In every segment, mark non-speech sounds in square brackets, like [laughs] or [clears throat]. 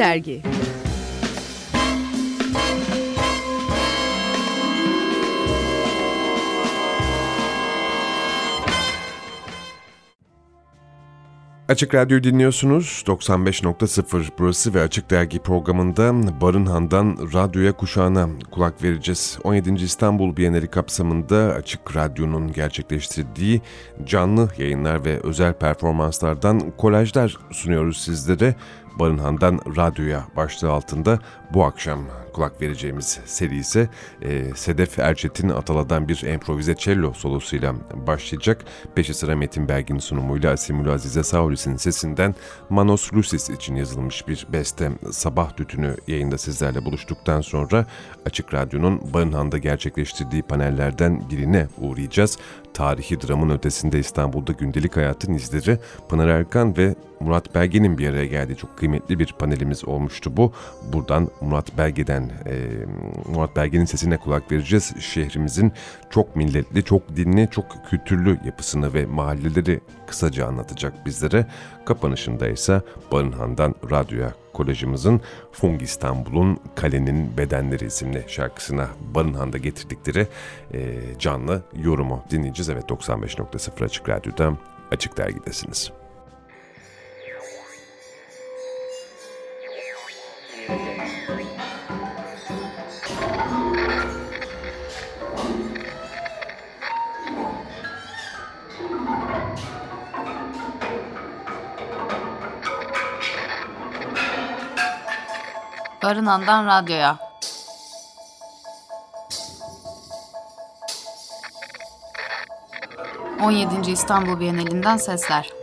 Dergi Açık Radyo dinliyorsunuz. 95.0 burası ve Açık Dergi programında Barınhan'dan radyoya kuşağına kulak vereceğiz. 17. İstanbul Bienali kapsamında Açık Radyo'nun gerçekleştirdiği canlı yayınlar ve özel performanslardan kolajlar sunuyoruz sizlere. Barınhan'dan radyoya başlığı altında bu akşam kulak vereceğimiz seri ise e, Sedef Erçetin Atala'dan bir improvize cello solosuyla başlayacak. Peşi sıra Metin Belgin sunumuyla Asimül Azize Saulis'in sesinden Manos Lucis için yazılmış bir beste Sabah Tütünü yayında sizlerle buluştuktan sonra Açık Radyo'nun Barınhan'da gerçekleştirdiği panellerden birine uğrayacağız. Tarihi dramın ötesinde İstanbul'da gündelik hayatın izleri Pınar Erkan ve Murat Belge'nin bir araya geldiği çok kıymetli bir panelimiz olmuştu bu. Buradan Murat Belge'den, e, Murat Belge'nin sesine kulak vereceğiz. Şehrimizin çok milletli, çok dinli, çok kültürlü yapısını ve mahalleleri kısaca anlatacak bizlere. Kapanışında ise Barınhan'dan radyoya Kolejimizin Fung İstanbul'un Kalenin Bedenleri isimli şarkısına Barınhan'da getirdikleri e, canlı yorumu dinleyeceğiz. Evet 95.0 Açık Radyo'da Açık Dergi'desiniz. Barınan'dan radyoya. On yedinci İstanbul Bienalinden sesler.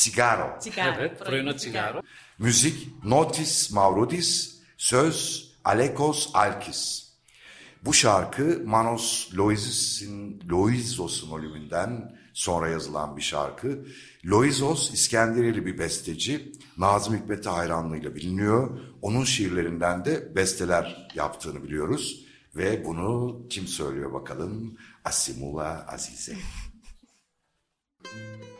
Sigaro. Sigaro. Evet, Proino Sigaro. Müzik Notis Mavrudis, söz Alekos Alkis. Bu şarkı Manos Loizis'in Loizos'un ölümünden sonra yazılan bir şarkı. Loizos İskenderiyeli bir besteci. Nazım Hikmet'e hayranlığıyla biliniyor. Onun şiirlerinden de besteler yaptığını biliyoruz. Ve bunu kim söylüyor bakalım? Asimula Azize. Thank [laughs] you.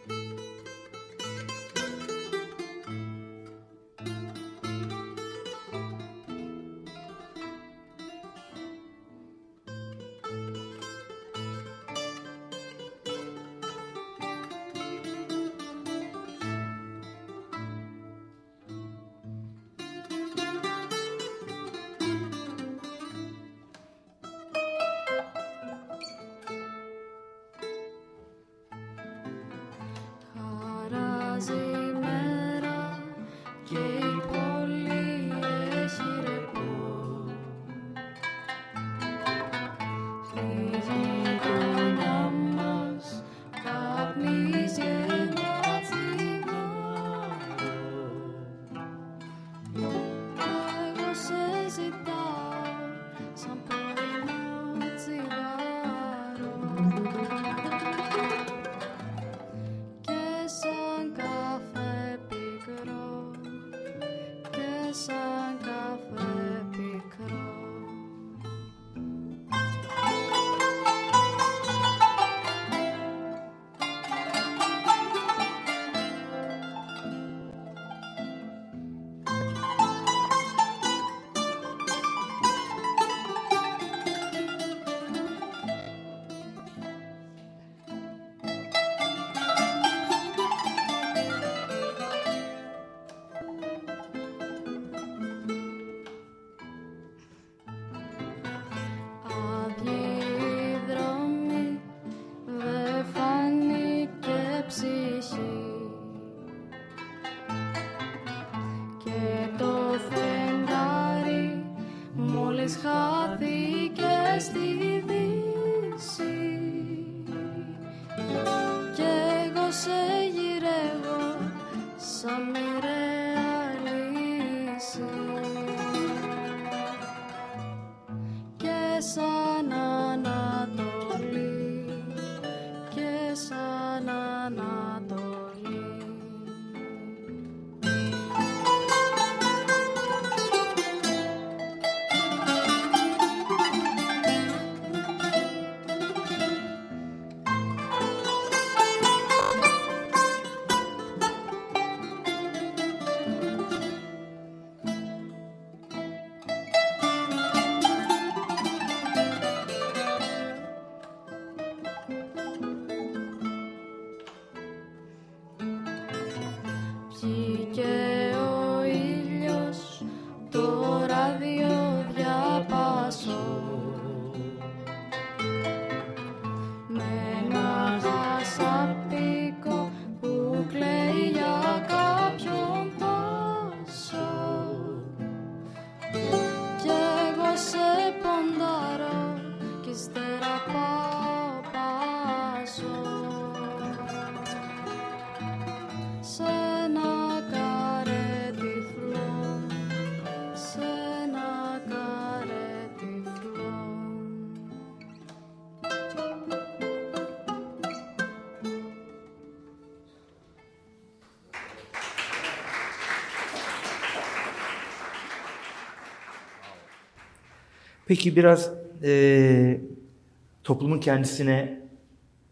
Peki biraz e, toplumun kendisine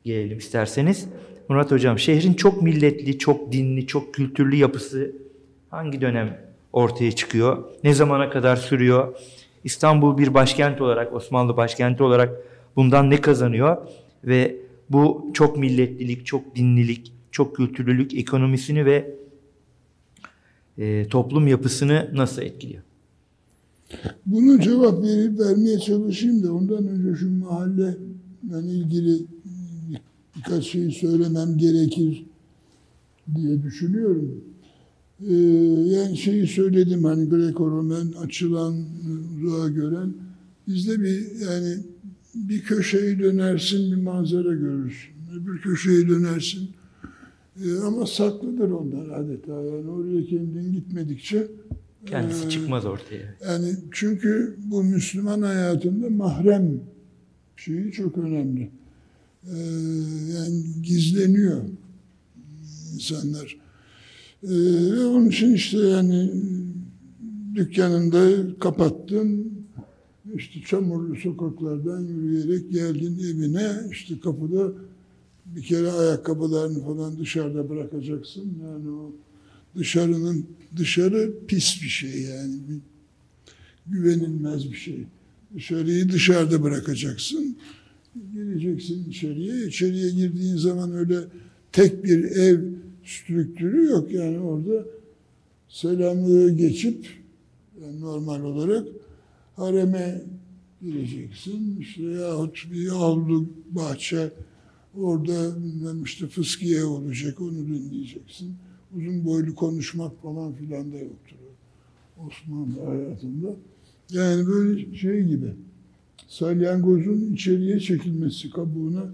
gelelim isterseniz. Murat Hocam, şehrin çok milletli, çok dinli, çok kültürlü yapısı hangi dönem ortaya çıkıyor? Ne zamana kadar sürüyor? İstanbul bir başkent olarak, Osmanlı başkenti olarak bundan ne kazanıyor? Ve bu çok milletlilik, çok dinlilik, çok kültürlülük ekonomisini ve e, toplum yapısını nasıl etkiliyor? Bunu cevap verip vermeye çalışayım da ondan önce şu mahalle ilgili birkaç şey söylemem gerekir diye düşünüyorum. Ee, yani şeyi söyledim hani Greco-Romen açılan, uzağa gören. Bizde bir yani bir köşeyi dönersin bir manzara görürsün. Öbür köşeyi dönersin. Ee, ama saklıdır onlar adeta. Yani oraya kendin gitmedikçe Kendisi e, çıkmaz ortaya. yani çünkü bu Müslüman hayatında mahrem şeyi çok önemli. Ee, yani gizleniyor insanlar. Ee, ve onun için işte yani dükkanında kapattın, işte çamurlu sokaklardan yürüyerek geldin evine, işte kapıda bir kere ayakkabılarını falan dışarıda bırakacaksın. Yani o dışarının dışarı pis bir şey yani bir güvenilmez bir şey. Dışarıyı dışarıda bırakacaksın. Gireceksin içeriye. İçeriye girdiğin zaman öyle tek bir ev strüktürü yok. Yani orada selamlığı geçip yani normal olarak hareme gireceksin. İşte yahut bir avlu bahçe orada işte fıskiye olacak onu dinleyeceksin. Uzun boylu konuşmak falan filan da yoktur Osmanlı hayatında. Yani böyle şey gibi salyangozun içeriye çekilmesi, kabuğuna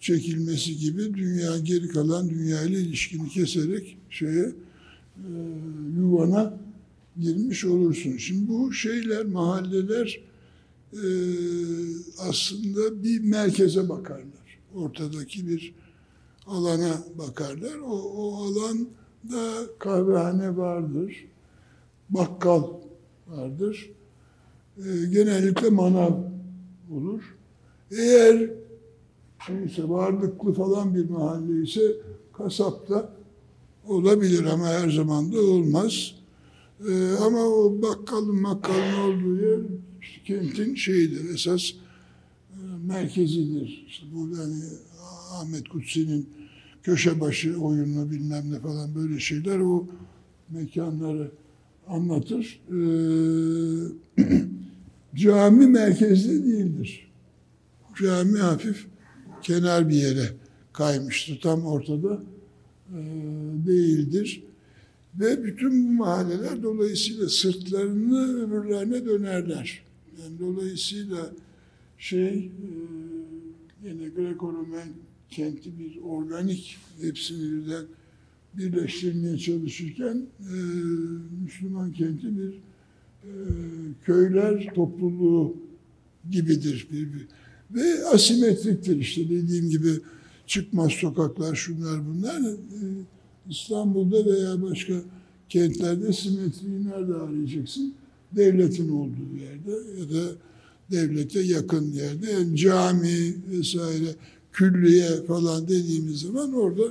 çekilmesi gibi dünya geri kalan dünya ile ilişkini keserek şeye e, yuvana girmiş olursun. Şimdi bu şeyler, mahalleler e, aslında bir merkeze bakarlar. Ortadaki bir alana bakarlar. O, o alanda kahvehane vardır, bakkal vardır. E, genellikle manav olur. Eğer şeyse varlıklı falan bir mahalle ise kasapta olabilir ama her zaman da olmaz. Ee, ama o bakkalın makkalın olduğu yer kentin şeyidir, esas e, merkezidir. İşte bu yani Ahmet Kutsi'nin köşe başı oyunu bilmem ne falan böyle şeyler o mekanları anlatır. Ee, [clears throat] cami merkezde değildir. Cami hafif kenar bir yere kaymıştır. Tam ortada e, değildir. Ve bütün bu mahalleler dolayısıyla sırtlarını öbürlerine dönerler. Yani dolayısıyla şey e, yine Greco-Romen kenti bir organik hepsini birden birleştirmeye çalışırken e, Müslüman kenti bir e, köyler topluluğu gibidir. Bir, bir. Ve asimetriktir işte dediğim gibi çıkmaz sokaklar şunlar bunlar. E, İstanbul'da veya başka kentlerde simetriyi nerede arayacaksın? Devletin olduğu yerde ya da devlete yakın yerde. Yani cami vesaire, külliye falan dediğimiz zaman orada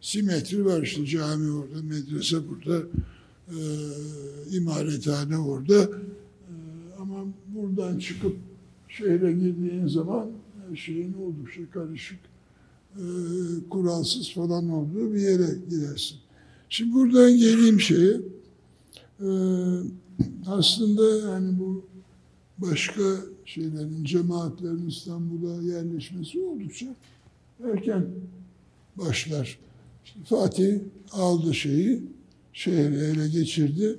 simetri var işte cami orada, medrese burada, e, imarethane orada. E, ama buradan çıkıp şehre girdiğin zaman şeyin oldukça karışık, e, kuralsız falan olduğu bir yere girersin. Şimdi buradan geleyim şeye. E, aslında yani bu başka şeylerin, cemaatlerin İstanbul'a yerleşmesi oldukça erken başlar. İşte Fatih aldı şeyi, şehri ele geçirdi.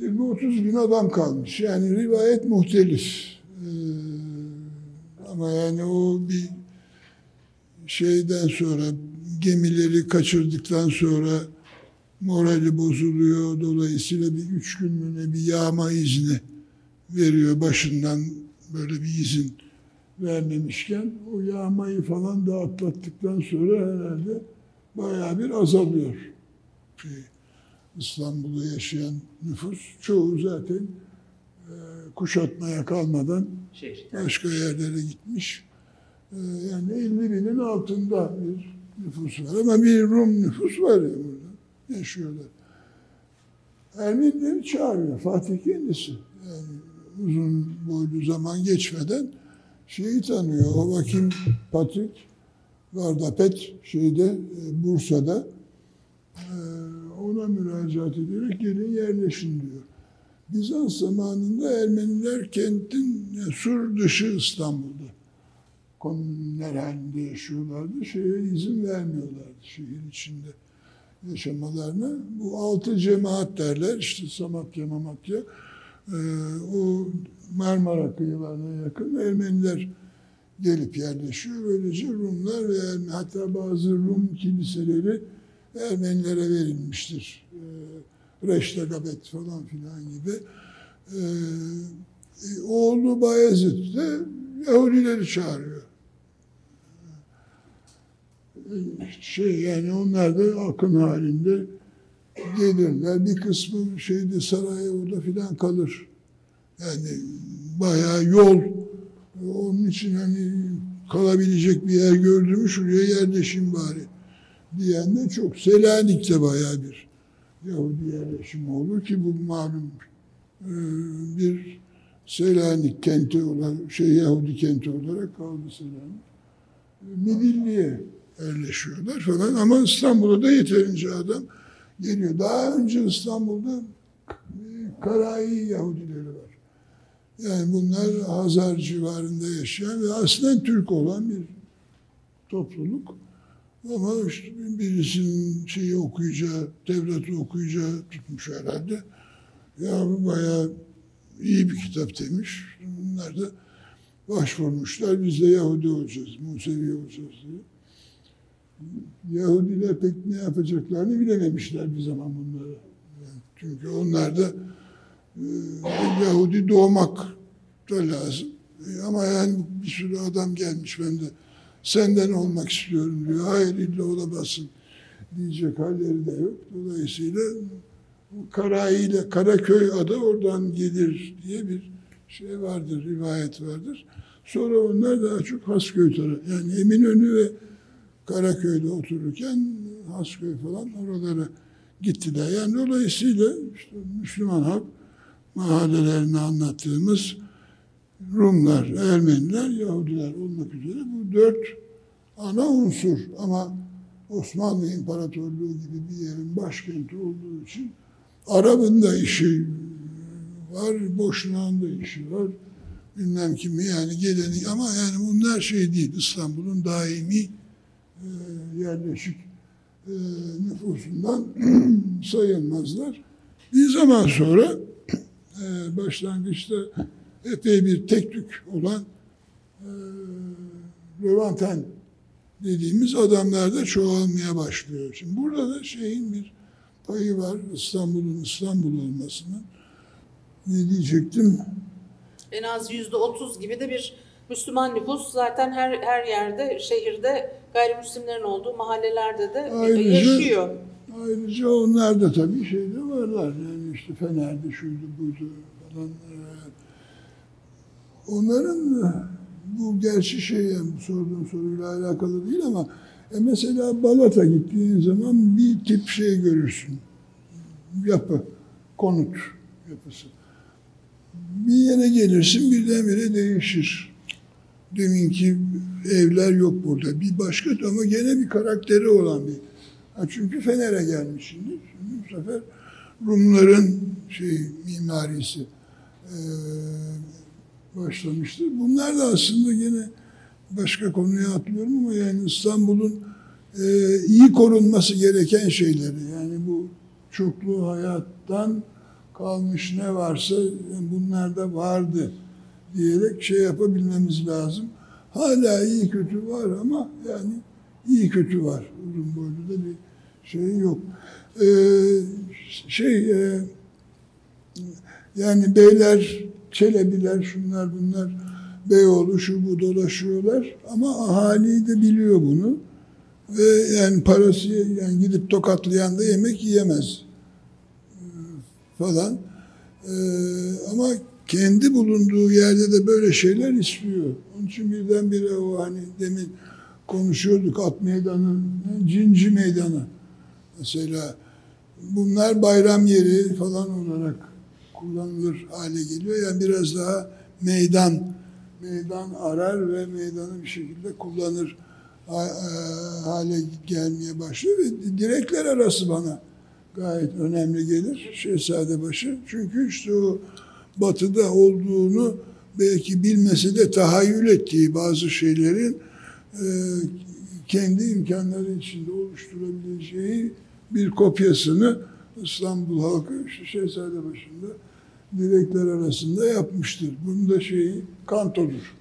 20-30 bin adam kalmış. Yani rivayet muhtelif. Ee, ama yani o bir şeyden sonra gemileri kaçırdıktan sonra morali bozuluyor. Dolayısıyla bir üç gün bir yağma izni veriyor başından böyle bir izin vermemişken o yağmayı falan da atlattıktan sonra herhalde bayağı bir azalıyor. Şey, İstanbul'da yaşayan nüfus çoğu zaten e, kuşatmaya kalmadan başka yerlere gitmiş. Ee, yani 50 binin altında bir nüfus var ama bir Rum nüfus var ya burada. Yaşıyorlar. Ermenileri çağırıyor Fatih kendisi. Yani uzun boylu zaman geçmeden şeyi tanıyor. O vakim Patrik Vardapet şeyde e, Bursa'da e, ona müracaat ederek gelin yerleşin diyor. Bizans zamanında Ermeniler kentin e, sur dışı İstanbul'da komünler halinde yaşıyorlardı. Şeye izin vermiyorlardı şehir içinde yaşamalarına. Bu altı cemaat derler. işte Samatya, Mamatya. Ee, o Marmara kıyılarına yakın Ermeniler gelip yerleşiyor. Böylece Rumlar ve hatta bazı Rum kiliseleri Ermenilere verilmiştir. Ee, Reştegabet falan filan gibi. Ee, oğlu Bayezid de Yahudileri çağırıyor. Şey yani onlar da akın halinde gelirler. Bir kısmı şeyde Sarajevo'da filan kalır. Yani bayağı yol. Onun için hani kalabilecek bir yer gördüm şuraya yerleşim bari diyen de çok. Selanik'te bayağı bir Yahudi yerleşimi olur ki bu malum e, bir Selanik kenti olarak, şey Yahudi kenti olarak kaldı Selanik. Midilli'ye yerleşiyorlar falan ama İstanbul'da da yeterince adam geliyor. Daha önce İstanbul'da Karayi Yahudileri var. Yani bunlar Hazar civarında yaşayan ve aslen Türk olan bir topluluk. Ama işte birisinin şeyi okuyacağı, Tevrat'ı okuyacağı tutmuş herhalde. Ya bu bayağı iyi bir kitap demiş. Bunlar da başvurmuşlar. Biz de Yahudi olacağız, Musevi olacağız diye. Yahudiler pek ne yapacaklarını bilememişler bir zaman bunları. Yani çünkü onlar da e, Yahudi doğmak da lazım. E, ama yani bir sürü adam gelmiş ben de senden olmak istiyorum diyor. Hayır illa olamazsın diyecek halleri de yok. Dolayısıyla Karayi ile Karaköy adı oradan gelir diye bir şey vardır, rivayet vardır. Sonra onlar daha çok Hasköy tarafı. Yani Eminönü ve Karaköy'de otururken Hasköy falan oralara gittiler. Yani dolayısıyla işte Müslüman halk mahallelerini anlattığımız Rumlar, Ermeniler, Yahudiler olmak üzere bu dört ana unsur. Ama Osmanlı İmparatorluğu gibi bir yerin başkenti olduğu için Arap'ın da işi var, Boşnak'ın da işi var. Bilmem kimi yani geleni ama yani bunlar şey değil İstanbul'un daimi yerleşik e, nüfusundan [clears throat] sayılmazlar. Bir zaman sonra e, başlangıçta epey bir tek tük olan e, Levanten dediğimiz adamlar da çoğalmaya başlıyor. Şimdi burada da şeyin bir payı var İstanbul'un İstanbul olmasının. Ne diyecektim? En az yüzde otuz gibi de bir Müslüman nüfus zaten her her yerde şehirde gayrimüslimlerin olduğu mahallelerde de Ayrıca- yaşıyor. Ayrıca onlar da tabii şeyde varlar. Yani işte Fener'de şuydu buydu falan. Ee, Onların bu gerçi şey yani bu sorduğum soruyla alakalı değil ama e mesela Balat'a gittiğin zaman bir tip şey görürsün. Yapı, konut yapısı. Bir yere gelirsin birdenbire değişir. Deminki evler yok burada. Bir başka ama gene bir karakteri olan bir. Ha çünkü Fener'e gelmişsindir. Şimdi bu sefer Rumların şey mimarisi eee başlamıştır. Bunlar da aslında gene başka konuya atlıyorum ama yani İstanbul'un e, iyi korunması gereken şeyleri yani bu çoklu hayattan kalmış ne varsa yani bunlar da vardı diyerek şey yapabilmemiz lazım. Hala iyi kötü var ama yani iyi kötü var. Uzun boylu da bir şey yok. Ee, şey e, yani beyler, çelebiler, şunlar bunlar Beyoğlu şu bu dolaşıyorlar ama ahali de biliyor bunu. Ve yani parası yani gidip tokatlayan da yemek yiyemez Ee, falan. Ee, ama kendi bulunduğu yerde de böyle şeyler istiyor. Onun için birdenbire o hani demin konuşuyorduk at meydanı, cinci meydanı. Mesela bunlar bayram yeri falan olarak kullanılır hale geliyor. Yani biraz daha meydan, meydan arar ve meydanı bir şekilde kullanır e, hale gelmeye başlıyor. Ve direkler arası bana gayet önemli gelir Şehzadebaşı. Çünkü işte o batıda olduğunu belki bilmese de tahayyül ettiği bazı şeylerin e, kendi imkanları içinde oluşturabileceği bir kopyasını İstanbul halkı işte Şehzadebaşı'nda direkler arasında yapmıştır. Bunun da şeyi kantodur.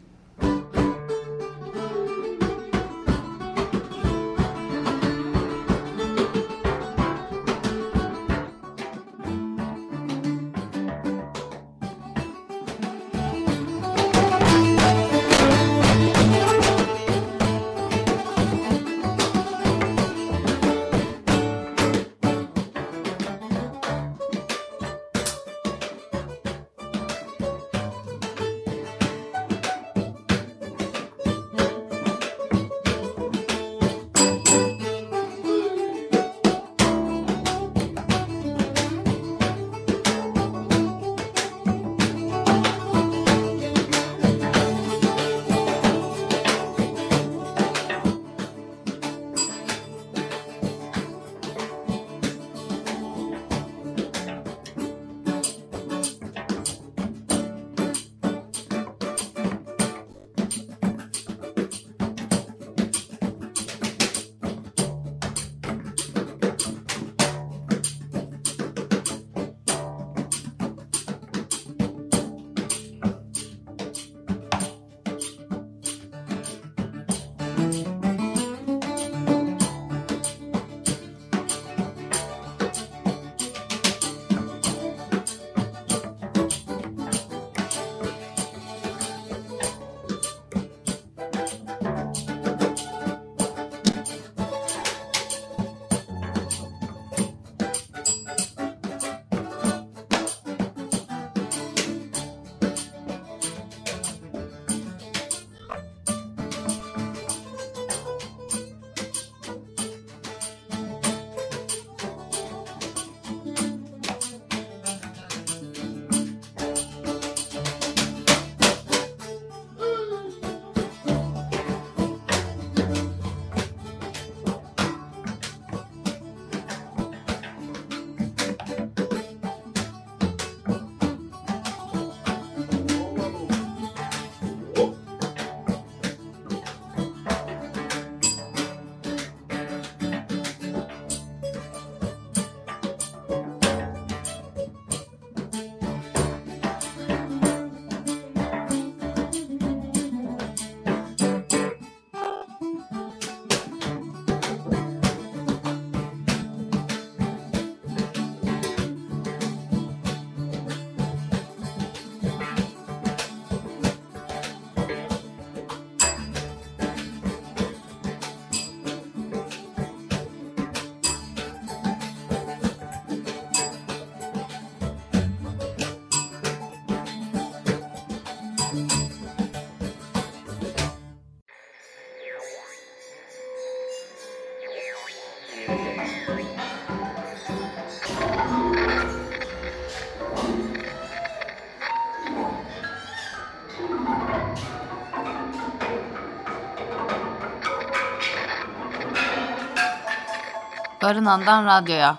Barınan'dan radyoya.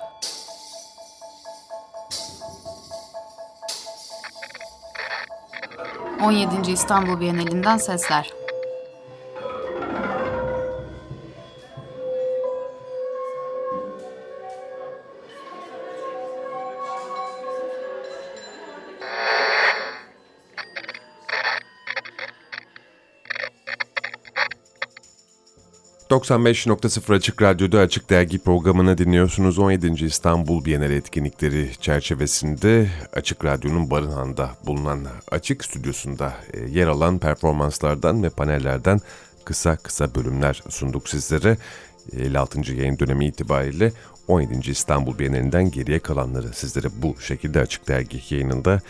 ...17. İstanbul Bienalinden sesler. ...95.0 Açık Radyo'da Açık Dergi programını dinliyorsunuz. 17. İstanbul Bienali etkinlikleri çerçevesinde Açık Radyo'nun Barınhan'da bulunan Açık Stüdyosu'nda e, yer alan performanslardan ve panellerden kısa kısa bölümler sunduk sizlere. 56. yayın dönemi itibariyle 17. İstanbul Bienalinden geriye kalanları sizlere bu şekilde Açık Dergi yayınında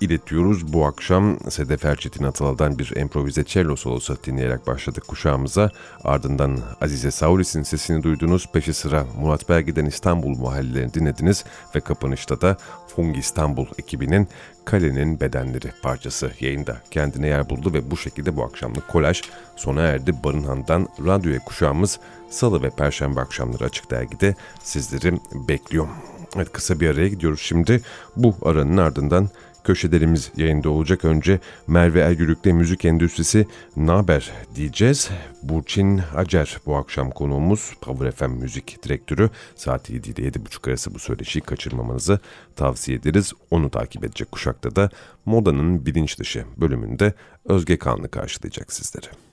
iletiyoruz. Bu akşam Sedef Erçetin Atalal'dan bir improvize cello solosu dinleyerek başladık kuşağımıza. Ardından Azize Sauris'in sesini duydunuz. Peşi sıra Murat Belge'den İstanbul mahallelerini dinlediniz ve kapanışta da Fung İstanbul ekibinin Kalenin Bedenleri parçası yayında kendine yer buldu ve bu şekilde bu akşamlık kolaj sona erdi. Barınhan'dan radyoya kuşağımız salı ve perşembe akşamları açık dergide sizleri bekliyor. Evet kısa bir araya gidiyoruz şimdi. Bu aranın ardından köşelerimiz yayında olacak. Önce Merve Ergürük'le müzik endüstrisi Naber diyeceğiz. Burçin Acer bu akşam konuğumuz Power FM müzik direktörü. Saat 7 ile 7.30 arası bu söyleşiyi kaçırmamanızı tavsiye ederiz. Onu takip edecek kuşakta da Moda'nın bilinç dışı bölümünde Özge Kanlı karşılayacak sizleri.